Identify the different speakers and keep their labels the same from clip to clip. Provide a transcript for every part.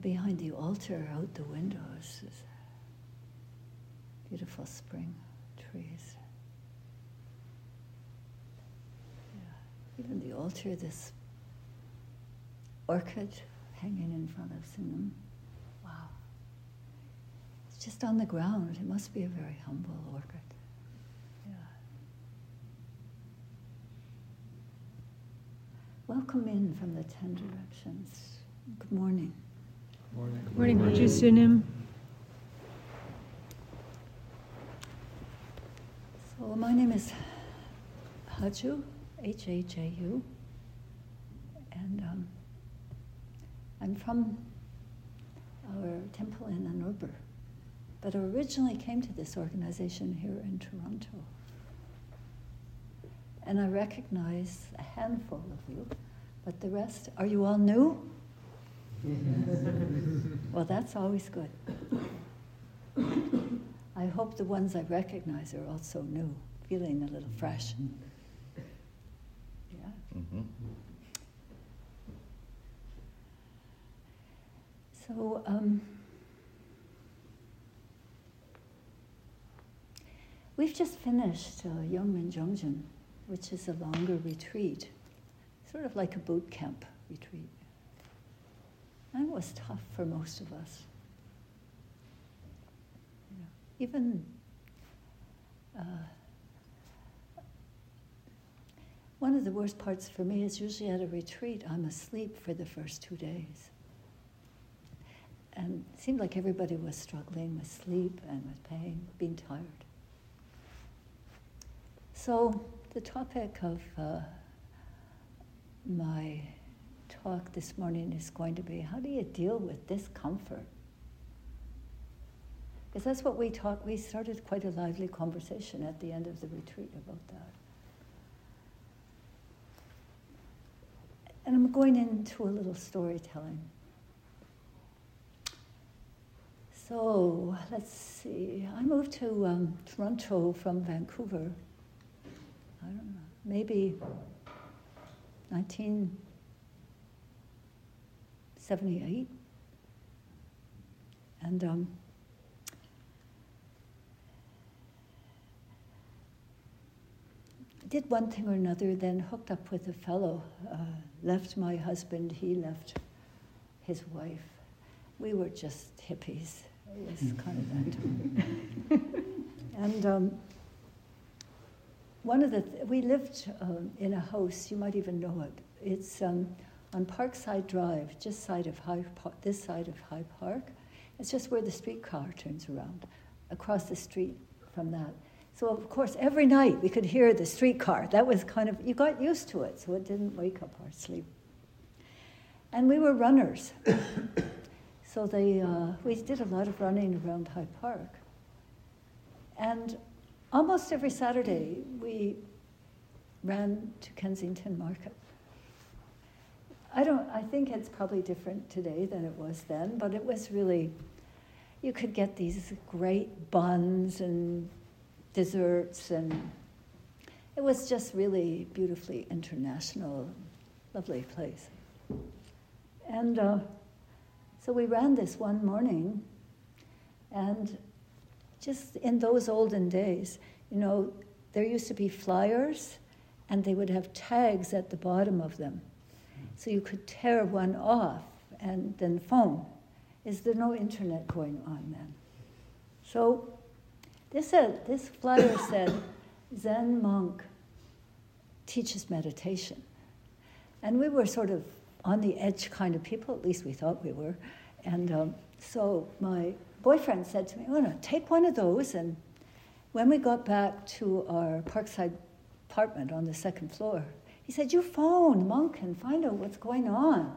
Speaker 1: behind the altar, out the windows, is beautiful spring trees. Yeah. Even the altar, this orchid hanging in front of Sunim. Wow. It's just on the ground. It must be a very humble orchid. Welcome in from the ten directions. Good morning.
Speaker 2: Good morning.
Speaker 3: Good morning, Haju Sunim.
Speaker 1: So my name is Haju, H A J U, and um, I'm from our temple in Ann Arbor, but originally came to this organization here in Toronto. And I recognize a handful of you, but the rest, are you all new? well, that's always good. I hope the ones I recognize are also new, feeling a little fresh. Yeah.
Speaker 2: Mm-hmm.
Speaker 1: So, um, we've just finished uh, Yongmaeng Jeongjin, which is a longer retreat, sort of like a boot camp retreat. It was tough for most of us. You know, even uh, one of the worst parts for me is usually at a retreat, I'm asleep for the first two days and it seemed like everybody was struggling with sleep and with pain, being tired. So, the topic of uh, my talk this morning is going to be how do you deal with discomfort? Because that's what we talked, we started quite a lively conversation at the end of the retreat about that. And I'm going into a little storytelling. So let's see. I moved to um, Toronto from Vancouver. I don't know, maybe 1978. And um, did one thing or another, then hooked up with a fellow, uh, left my husband, he left his wife. We were just hippies it was kind of that. and um, one of the, th- we lived um, in a house, you might even know it. It's um, on Parkside Drive, just side of High Park, this side of High Park. It's just where the streetcar turns around, across the street from that. So of course, every night we could hear the streetcar. That was kind of you got used to it, so it didn't wake up our sleep. And we were runners. So they, uh, we did a lot of running around High Park. And almost every Saturday, we ran to Kensington Market. I don't, I think it's probably different today than it was then, but it was really, you could get these great buns and desserts, and it was just really beautifully international, lovely place. And uh, so we ran this one morning, and just in those olden days, you know, there used to be flyers, and they would have tags at the bottom of them. So you could tear one off and then phone. Is there no internet going on then? So this, said, this flyer said, Zen monk teaches meditation. And we were sort of on the edge kind of people, at least we thought we were. And um, so my boyfriend said to me, oh, no, take one of those. And when we got back to our Parkside apartment on the second floor, he said, You phone monk and find out what's going on.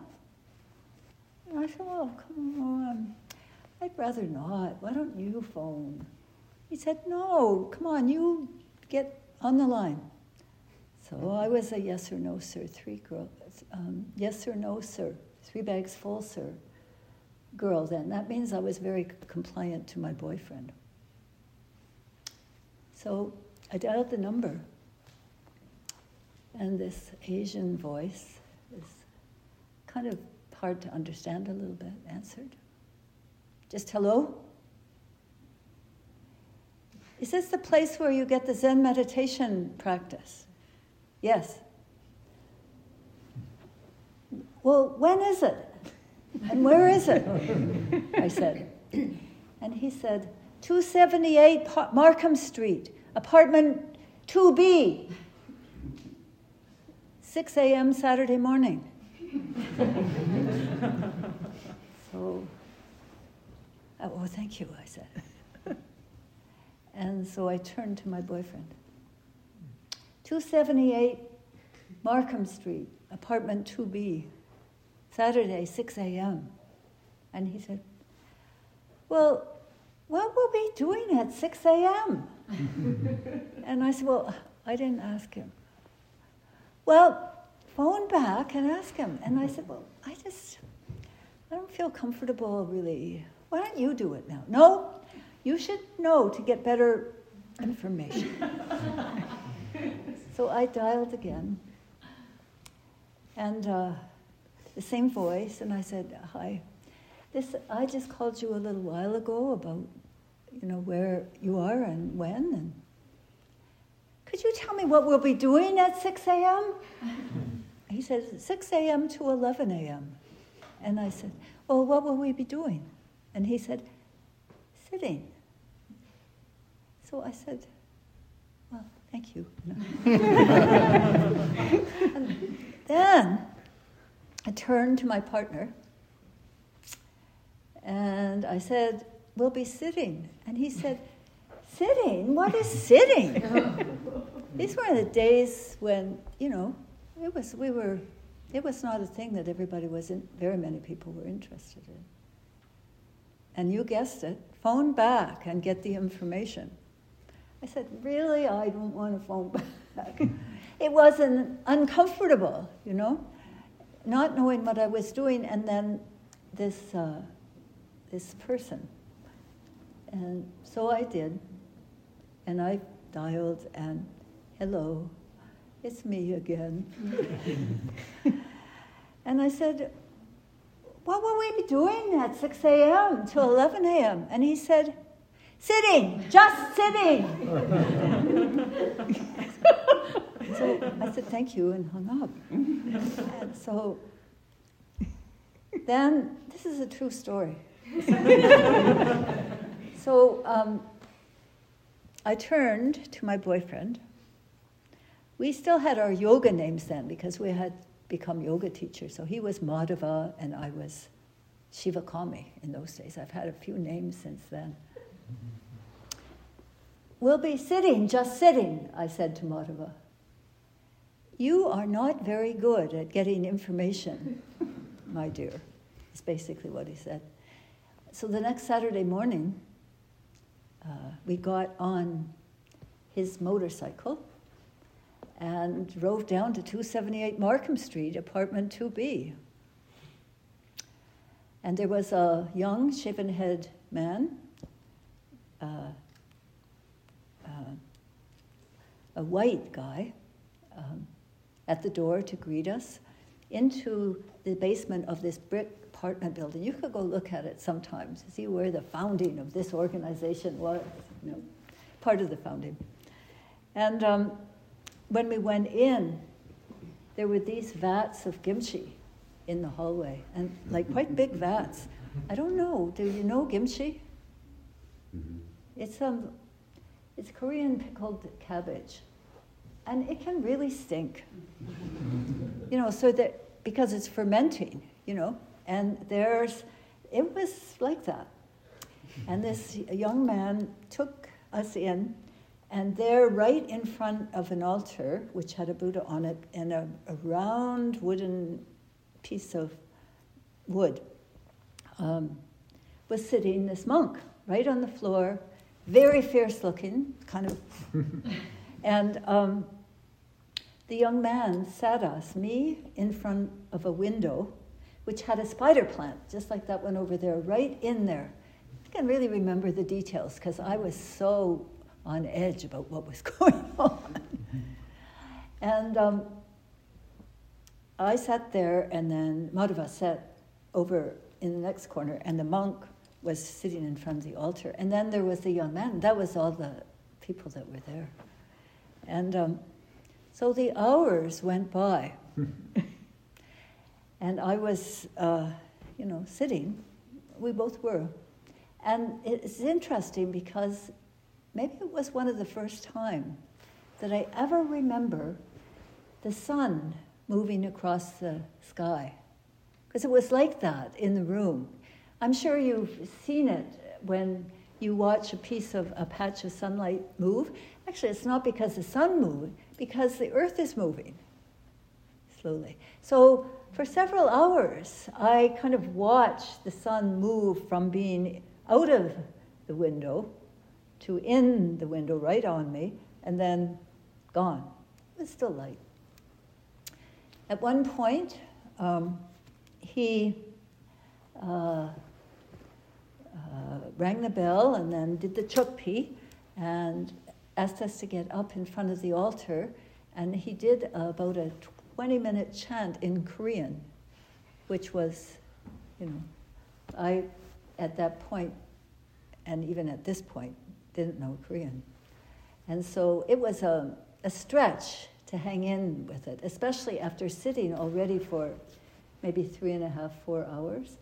Speaker 1: And I said, Well, come on. I'd rather not. Why don't you phone? He said, No, come on, you get on the line. So I was a yes or no, sir, three girls. Um, yes or no, sir, three bags full, sir girl then. That means I was very compliant to my boyfriend. So I dialed the number, and this Asian voice, is kind of hard to understand a little bit, answered. Just hello? Is this the place where you get the Zen meditation practice? Yes. Well, when is it? And where is it? I said. And he said, 278 Markham Street, apartment 2B, 6 a.m. Saturday morning. so, oh, well, thank you, I said. and so I turned to my boyfriend. 278 Markham Street, apartment 2B, Saturday, 6 a.m. And he said, Well, what will we be doing at 6 a.m.? and I said, Well, I didn't ask him. Well, phone back and ask him. And I said, Well, I just, I don't feel comfortable really. Why don't you do it now? No, you should know to get better information. so I dialed again. And uh, the same voice, and I said, Hi. This, I just called you a little while ago about, you know, where you are and when, and could you tell me what we'll be doing at 6 a.m.? he said, 6 a.m. to 11 a.m. And I said, well, what will we be doing? And he said, sitting. So I said, well, thank you. then I turned to my partner and I said, We'll be sitting. And he said, Sitting? What is sitting? These were the days when, you know, it was, we were, it was not a thing that everybody was in, very many people were interested in. And you guessed it, phone back and get the information. I said, Really? I don't want to phone back. it wasn't uncomfortable, you know? not knowing what I was doing, and then this, uh, this person. And so I did, and I dialed, and hello, it's me again. and I said, What will we be doing at 6 a.m. to 11 a.m.? And he said, Sitting, just sitting. so I said, thank you, and hung up. and so then, this is a true story. so um, I turned to my boyfriend. We still had our yoga names then because we had become yoga teachers. So he was Madhava and I was Shivakami in those days. I've had a few names since then. We'll be sitting, just sitting, I said to Madhava. You are not very good at getting information, my dear, is basically what he said. So the next Saturday morning, uh, we got on his motorcycle and drove down to 278 Markham Street, apartment 2B. And there was a young, shaven head man, uh, uh, a white guy, um, at the door to greet us into the basement of this brick apartment building. You could go look at it sometimes, see where the founding of this organization was, you know, part of the founding. And um, when we went in, there were these vats of kimchi in the hallway, and like quite big vats. I don't know. Do you know kimchi? Mm-hmm. It's um, it's Korean pickled cabbage and it can really stink. you know, so that because it's fermenting, you know, and there's, it was like that. And this young man took us in, and there, right in front of an altar, which had a Buddha on it, and a, a round wooden piece of wood, um, was sitting this monk right on the floor, very fierce looking, kind of. and um, the young man sat us, me in front of a window, which had a spider plant, just like that one over there, right in there. I can really remember the details because I was so on edge about what was going on. and um, I sat there, and then Madhava sat over in the next corner, and the monk was sitting in front of the altar. And then there was the young man. That was all the people that were there. And um, so the hours went by. and I was, uh, you know, sitting. We both were. And it's interesting because maybe it was one of the first time that I ever remember the sun moving across the sky. Because it was like that in the room. I'm sure you've seen it when you watch a piece of a patch of sunlight move. Actually, it's not because the sun moved, because the earth is moving slowly. So for several hours, I kind of watched the sun move from being out of the window to in the window right on me, and then gone. It was still light. At one point, um, he uh, uh, rang the bell and then did the chokpi and asked us to get up in front of the altar. And he did about a 20 minute chant in Korean, which was, you know, I, at that point, and even at this point, didn't know Korean. And so it was a, a stretch to hang in with it, especially after sitting already for maybe three and a half, four hours.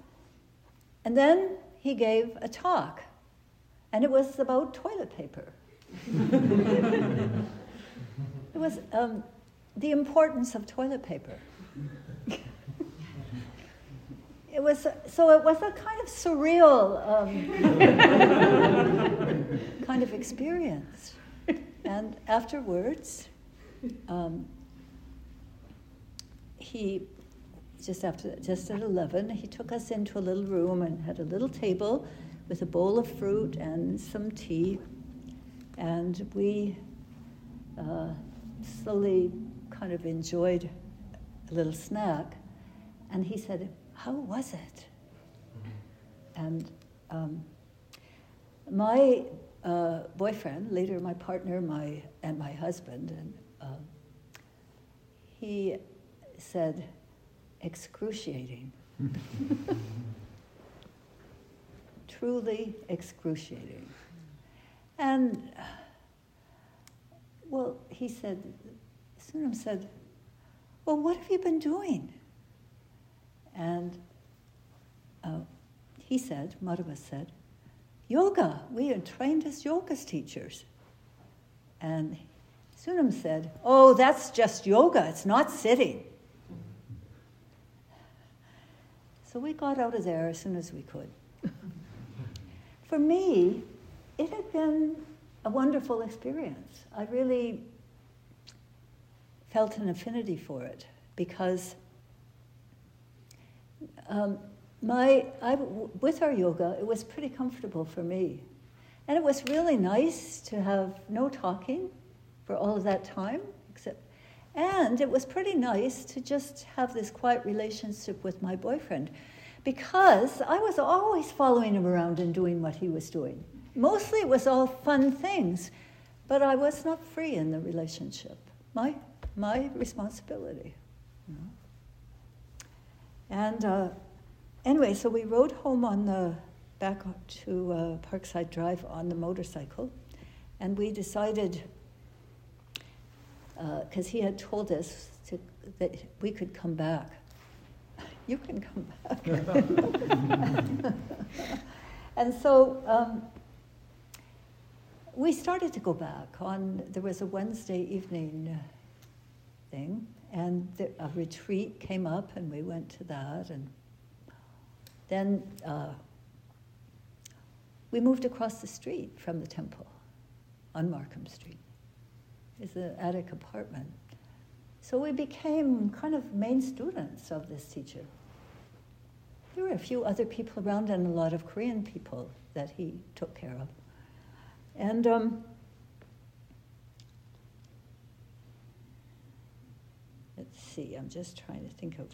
Speaker 1: And then he gave a talk, and it was about toilet paper. it was um, the importance of toilet paper. it was so it was a kind of surreal um, kind of experience. And afterwards, um, he just after just at 11 he took us into a little room and had a little table with a bowl of fruit and some tea and we uh, slowly kind of enjoyed a little snack and he said how was it and um, my uh, boyfriend later my partner my and my husband and um, he said excruciating. Truly excruciating. And, well, he said, Sunim said, Well, what have you been doing? And uh, he said, Madhava said, Yoga. We are trained as yoga teachers. And Sunim said, Oh, that's just yoga, it's not sitting. So we got out of there as soon as we could. For me, it had been a wonderful experience. I really felt an affinity for it because um, my, I, with our yoga, it was pretty comfortable for me. And it was really nice to have no talking for all of that time, except and it was pretty nice to just have this quiet relationship with my boyfriend because I was always following him around and doing what he was doing. Mostly it was all fun things, but I was not free in the relationship. My, my responsibility. And uh, anyway, so we rode home on the back to uh, Parkside Drive on the motorcycle, and we decided because uh, he had told us to, that we could come back. You can come back. and so um, we started to go back on, there was a Wednesday evening thing, and the, a retreat came up, and we went to that. And then uh, we moved across the street from the temple on Markham Street is an attic apartment. So we became kind of main students of this teacher. There were a few other people around and a lot of Korean people that he took care of. And um, let's see, I'm just trying to think of,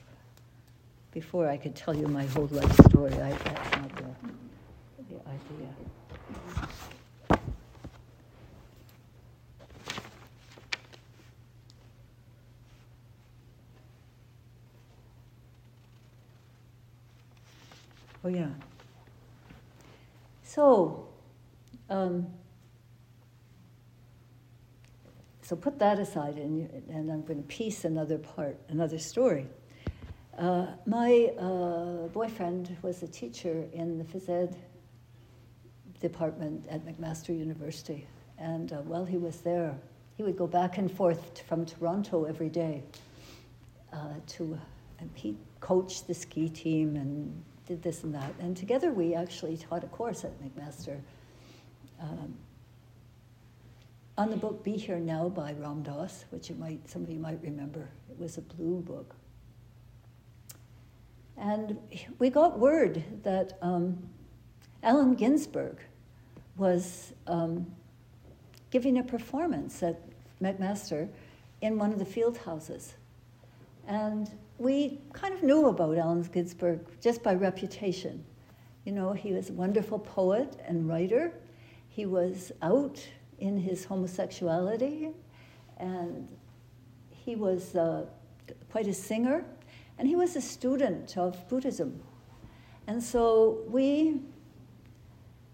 Speaker 1: before I could tell you my whole life story, I, that's not the, the idea. Oh, yeah. So, um, so put that aside, and, and I'm going to piece another part, another story. Uh, my uh, boyfriend was a teacher in the phys ed department at McMaster University, and uh, while he was there, he would go back and forth from Toronto every day uh, to, he coached the ski team and did this and that. And together we actually taught a course at McMaster um, on the book Be Here Now by Ram Dass, which you might, some of you might remember. It was a blue book. And we got word that um, Allen Ginsberg was um, giving a performance at McMaster in one of the field houses. And we kind of knew about Allen Ginsberg just by reputation. You know, he was a wonderful poet and writer. He was out in his homosexuality, and he was uh, quite a singer, and he was a student of Buddhism. And so we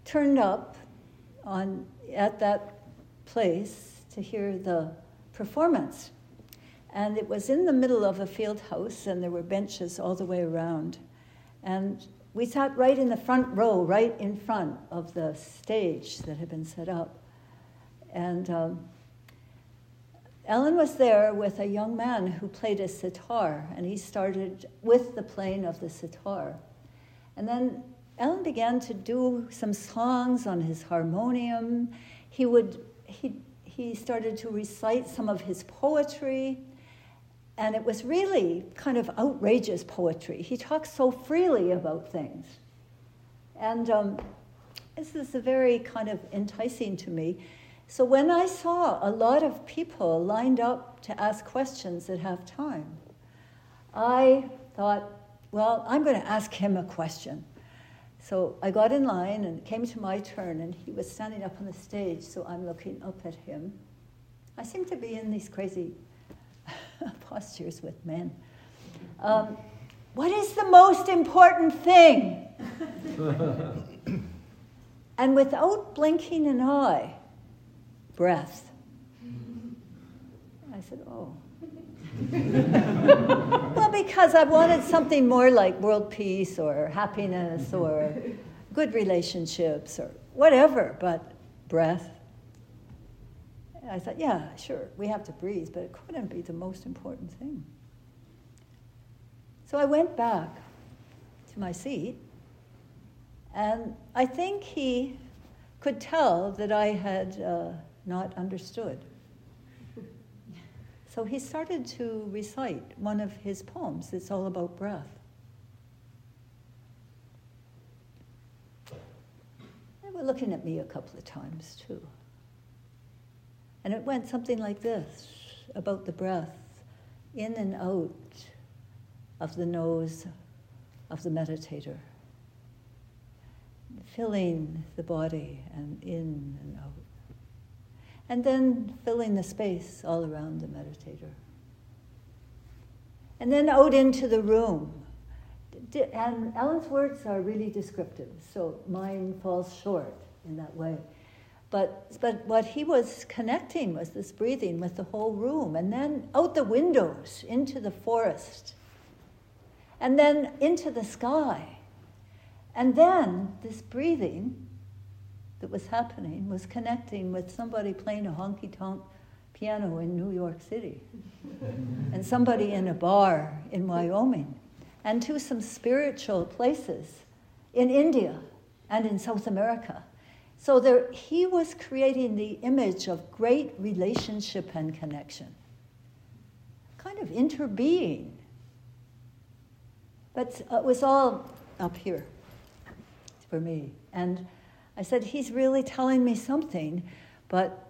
Speaker 1: turned up on, at that place to hear the performance. And it was in the middle of a field house, and there were benches all the way around. And we sat right in the front row, right in front of the stage that had been set up. And um, Allen was there with a young man who played a sitar, and he started with the playing of the sitar. And then Allen began to do some songs on his harmonium. He would he he started to recite some of his poetry, and it was really kind of outrageous poetry. He talks so freely about things. And um, this is very kind of enticing to me. So when I saw a lot of people lined up to ask questions at half time, I thought, well, I'm going to ask him a question. So I got in line and it came to my turn, and he was standing up on the stage, so I'm looking up at him. I seem to be in these crazy postures with men. Um, what is the most important thing? and without blinking an eye, breath. I said, Oh. well, because I wanted something more like world peace or happiness or good relationships or whatever, but breath. I thought, yeah, sure, we have to breathe, but it couldn't be the most important thing. So I went back to my seat, and I think he could tell that I had uh, not understood. So he started to recite one of his poems. It's all about breath. They were looking at me a couple of times too. And it went something like this about the breath in and out of the nose of the meditator, filling the body and in and out. And then filling the space all around the meditator. And then out into the room. And Allen's words are really descriptive, so mine falls short in that way. But, but what he was connecting was this breathing with the whole room, and then out the windows into the forest, and then into the sky. And then this breathing that was happening was connecting with somebody playing a honky tonk piano in New York City, and somebody in a bar in Wyoming, and to some spiritual places in India and in South America. So there, he was creating the image of great relationship and connection, kind of interbeing. But it was all up here for me. And I said, He's really telling me something, but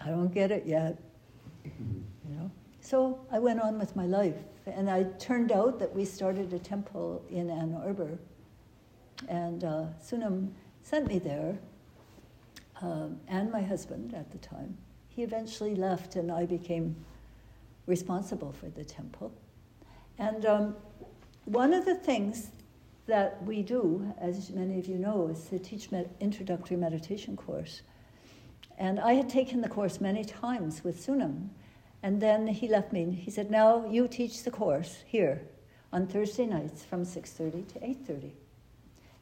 Speaker 1: I don't get it yet. You know? So I went on with my life. And I turned out that we started a temple in Ann Arbor. And uh, Sunim sent me there um, and my husband at the time. He eventually left, and I became responsible for the temple. And um, one of the things that we do, as many of you know, is the Teach Med- Introductory Meditation course. And I had taken the course many times with Sunim. And then he left me. He said, now you teach the course here on Thursday nights from 6.30 to 8.30.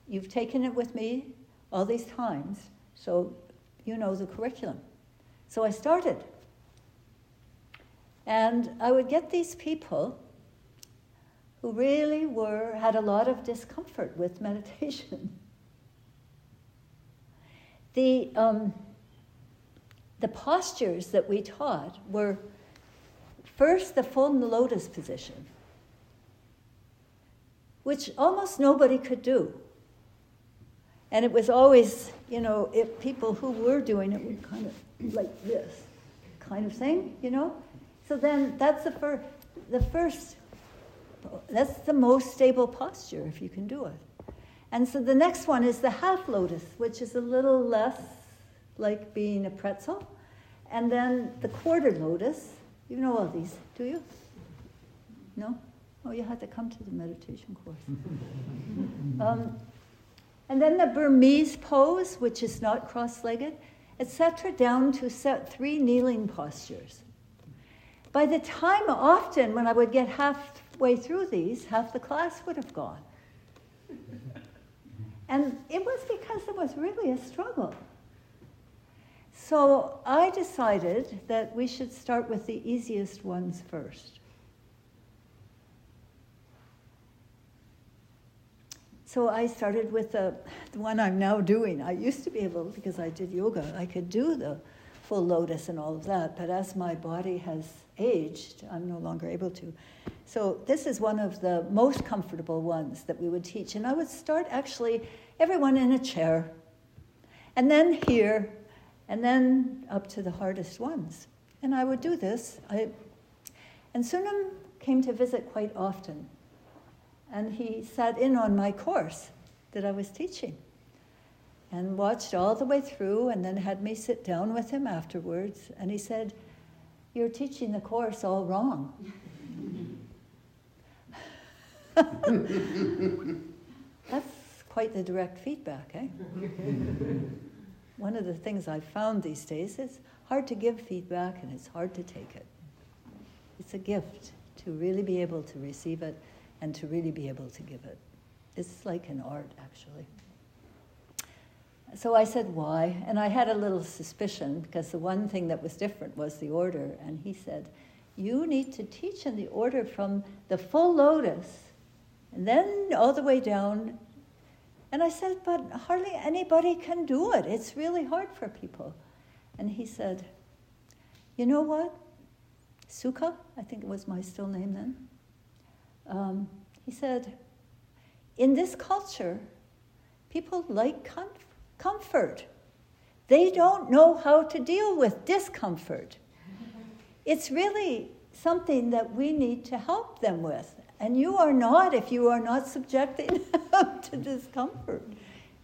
Speaker 1: You've taken it with me all these times, so you know the curriculum. So I started. And I would get these people who really were had a lot of discomfort with meditation. the um, the postures that we taught were first the full lotus position, which almost nobody could do. And it was always, you know, if people who were doing it would kind of like this kind of thing, you know? So then that's the, fir- the first, that's the most stable posture if you can do it. And so the next one is the half lotus, which is a little less like being a pretzel. And then the quarter lotus. You know all these, do you? No? Oh, you had to come to the meditation course. um, and then the Burmese pose, which is not cross legged, etc., down to set three kneeling postures. By the time, often, when I would get halfway through these, half the class would have gone. And it was because it was really a struggle. So I decided that we should start with the easiest ones first. So I started with the, the one I'm now doing. I used to be able, because I did yoga, I could do the full lotus and all of that, but as my body has aged, I'm no longer able to. So this is one of the most comfortable ones that we would teach. And I would start actually everyone in a chair. And then here, and then up to the hardest ones. And I would do this. I, and Sunim came to visit quite often. And he sat in on my course that I was teaching and watched all the way through and then had me sit down with him afterwards. And he said, You're teaching the course all wrong. That's quite the direct feedback, eh? One of the things I've found these days is hard to give feedback and it's hard to take it. It's a gift to really be able to receive it and to really be able to give it. It's like an art, actually. So I said, why? And I had a little suspicion because the one thing that was different was the order. And he said, you need to teach in the order from the full lotus and then all the way down and I said, But hardly anybody can do it. It's really hard for people. And he said, You know what? Sukha, I think it was my still name then. Um, he said, In this culture, people like com- comfort. They don't know how to deal with discomfort. It's really something that we need to help them with. And you are not if you are not subjecting to discomfort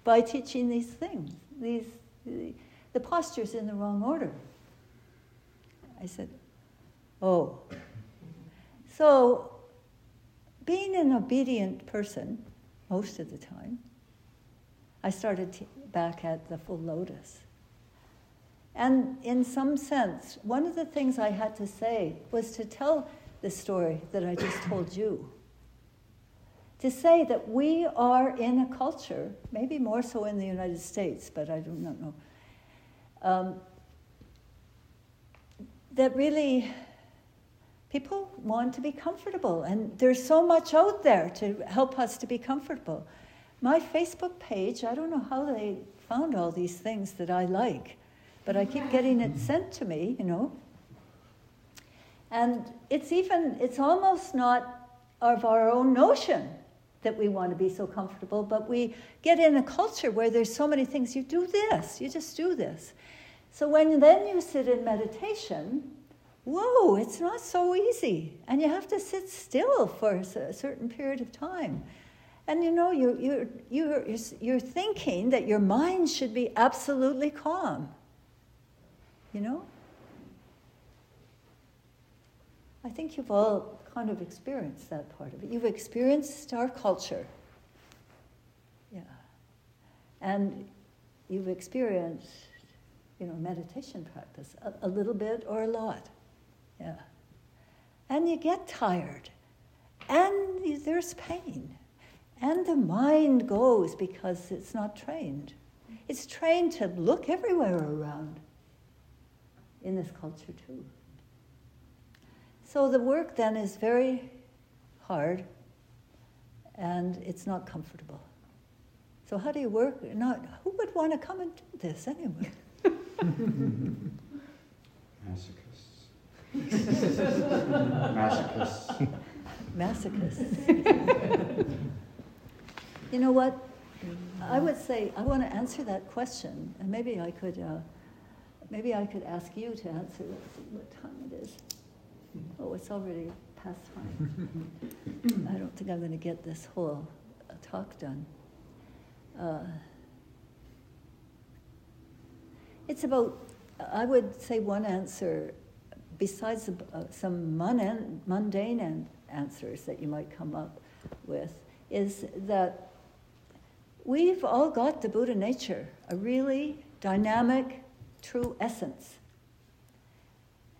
Speaker 1: by teaching these things, these, the, the postures in the wrong order. I said, Oh. So, being an obedient person most of the time, I started t- back at the full lotus. And in some sense, one of the things I had to say was to tell the story that I just told you. To say that we are in a culture, maybe more so in the United States, but I do not know, um, that really people want to be comfortable, and there's so much out there to help us to be comfortable. My Facebook page, I don't know how they found all these things that I like, but I keep getting it sent to me, you know. And it's even, it's almost not of our own notion that we want to be so comfortable, but we get in a culture where there's so many things. You do this, you just do this. So when then you sit in meditation, whoa, it's not so easy. And you have to sit still for a certain period of time. And you know, you're, you're, you're, you're thinking that your mind should be absolutely calm. You know? I think you've all kind of experienced that part of it. You've experienced our culture Yeah. and you've experienced, you know, meditation practice a, a little bit or a lot. Yeah. And you get tired, and there's pain, and the mind goes because it's not trained. It's trained to look everywhere around in this culture, too. So the work then is very hard and it's not comfortable. So how do you work? Not who would want to come and do this anyway?
Speaker 2: Masochists. Masochists.
Speaker 1: Masochists. you know what? I would say I want to answer that question, and maybe I could, uh, maybe I could ask you to answer. Let's see what time it is. Oh, it's already past time. I don't think I'm going to get this whole uh, talk done. Uh, it's about, I would say, one answer, besides uh, some mundane answers that you might come up with, is that we've all got the Buddha nature, a really dynamic, true essence.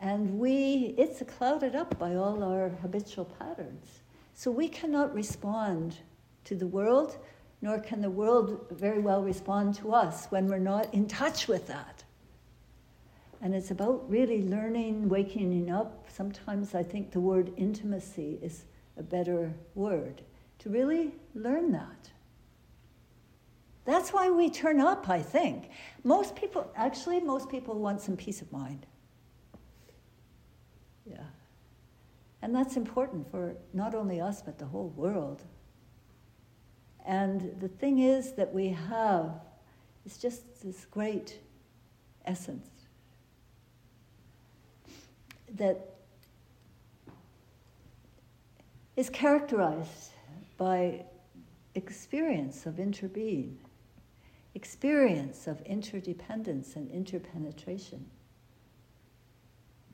Speaker 1: And we, it's clouded up by all our habitual patterns. So we cannot respond to the world, nor can the world very well respond to us when we're not in touch with that. And it's about really learning, waking up. Sometimes I think the word intimacy is a better word to really learn that. That's why we turn up, I think. Most people, actually, most people want some peace of mind. Yeah. And that's important for not only us, but the whole world. And the thing is that we have is just this great essence that is characterized by experience of interbeing, experience of interdependence and interpenetration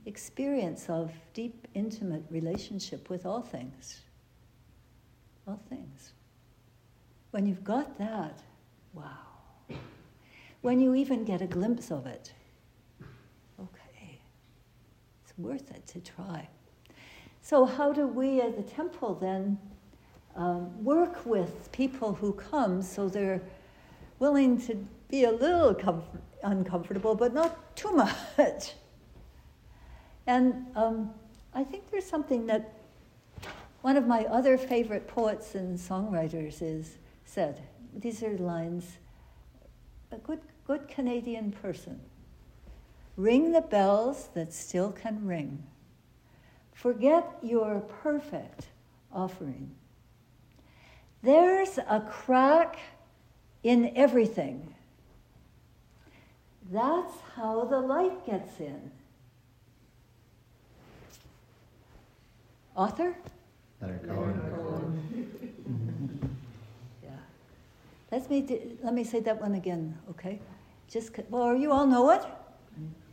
Speaker 1: experience of deep, intimate relationship with all things. All things. When you've got that, wow. When you even get a glimpse of it, okay, it's worth it to try. So, how do we at the temple then um, work with people who come so they're willing to be a little comfort- uncomfortable, but not too much? And um, I think there's something that one of my other favorite poets and songwriters is said. These are lines a good, good Canadian person. Ring the bells that still can ring. Forget your perfect offering. There's a crack in everything. That's how the light gets in. Author?
Speaker 2: Leonard Cohen.
Speaker 1: yeah. Let me, let me say that one again, okay? Just, well, you all know it?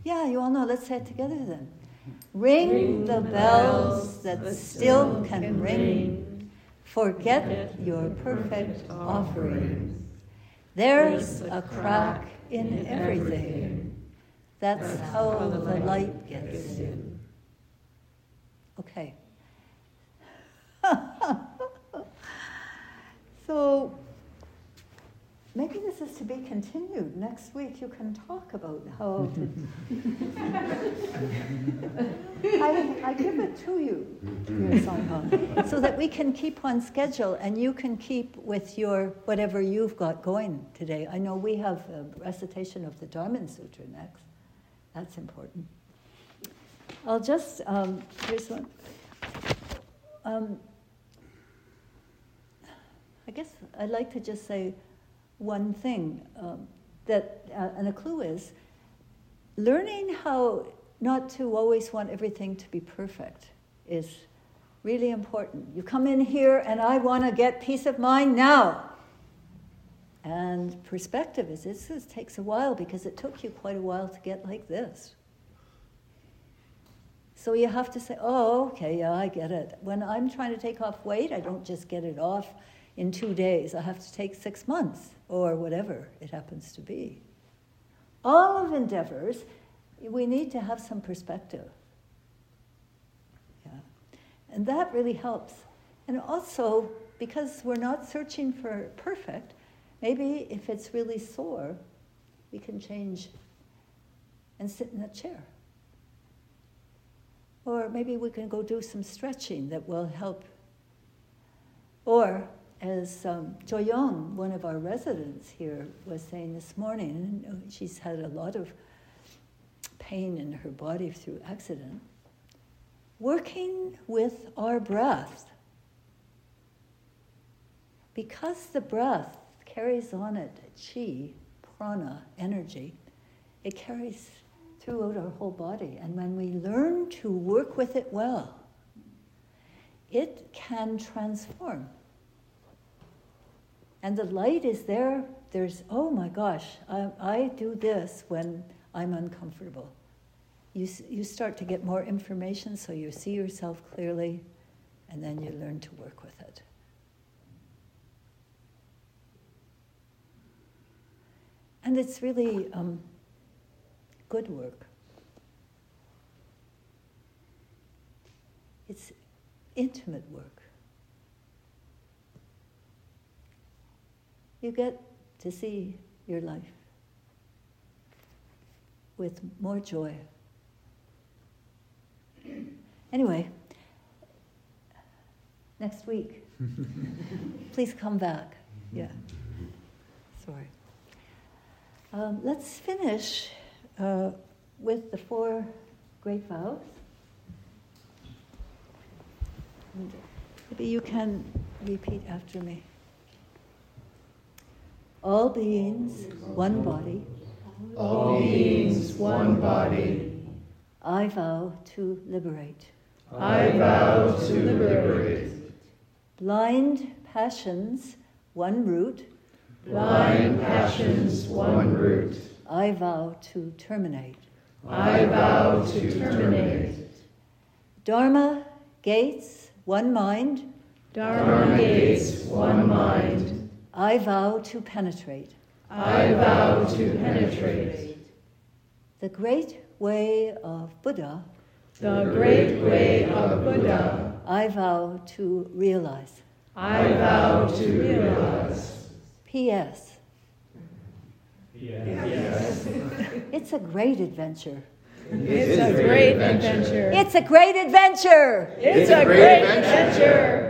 Speaker 1: Yeah, you all know. Let's say it together then. Ring, ring the bells that, that still can, can ring. ring. Forget, Forget your perfect offering. There's a crack in everything. That's how the light gets in. Okay. So maybe this is to be continued. Next week you can talk about how to. I, I give it to you, Sangha, so that we can keep on schedule and you can keep with your whatever you've got going today. I know we have a recitation of the Dharma Sutra next. That's important. I'll just, um, here's one. Um, I guess I'd like to just say one thing um, that, uh, and a clue is learning how not to always want everything to be perfect is really important. You come in here and I want to get peace of mind now. And perspective is this, this takes a while because it took you quite a while to get like this. So you have to say, oh, okay, yeah, I get it. When I'm trying to take off weight, I don't just get it off in two days. I have to take six months or whatever it happens to be. All of endeavors, we need to have some perspective. Yeah. And that really helps. And also, because we're not searching for perfect, maybe if it's really sore, we can change and sit in a chair. Or maybe we can go do some stretching that will help. Or, as um, one of our residents here, was saying this morning, she's had a lot of pain in her body through accident. Working with our breath. Because the breath carries on it chi, prana, energy, it carries throughout our whole body. And when we learn to work with it well, it can transform. And the light is there. There's, oh my gosh, I, I do this when I'm uncomfortable. You, you start to get more information so you see yourself clearly, and then you learn to work with it. And it's really um, good work. It's intimate work. You get to see your life with more joy. Anyway, next week, please come back. Yeah. Sorry. Um, let's finish uh, with the four great vows. And maybe you can repeat after me. All beings, one body.
Speaker 3: All beings, one body.
Speaker 1: I vow to liberate.
Speaker 3: I vow to liberate.
Speaker 1: Blind passions, one root.
Speaker 3: Blind passions, one root.
Speaker 1: I vow to terminate.
Speaker 3: I vow to terminate.
Speaker 1: Dharma gates, one mind.
Speaker 3: Dharma gates, one mind.
Speaker 1: I vow to penetrate.
Speaker 3: I vow to penetrate.
Speaker 1: The great way of Buddha.
Speaker 3: The great way of Buddha.
Speaker 1: I vow to realize.
Speaker 3: I vow to realize.
Speaker 1: P.S.
Speaker 3: Yes.
Speaker 1: It's a great adventure.
Speaker 3: It's a great adventure.
Speaker 1: It's a great adventure.
Speaker 3: It's a great adventure.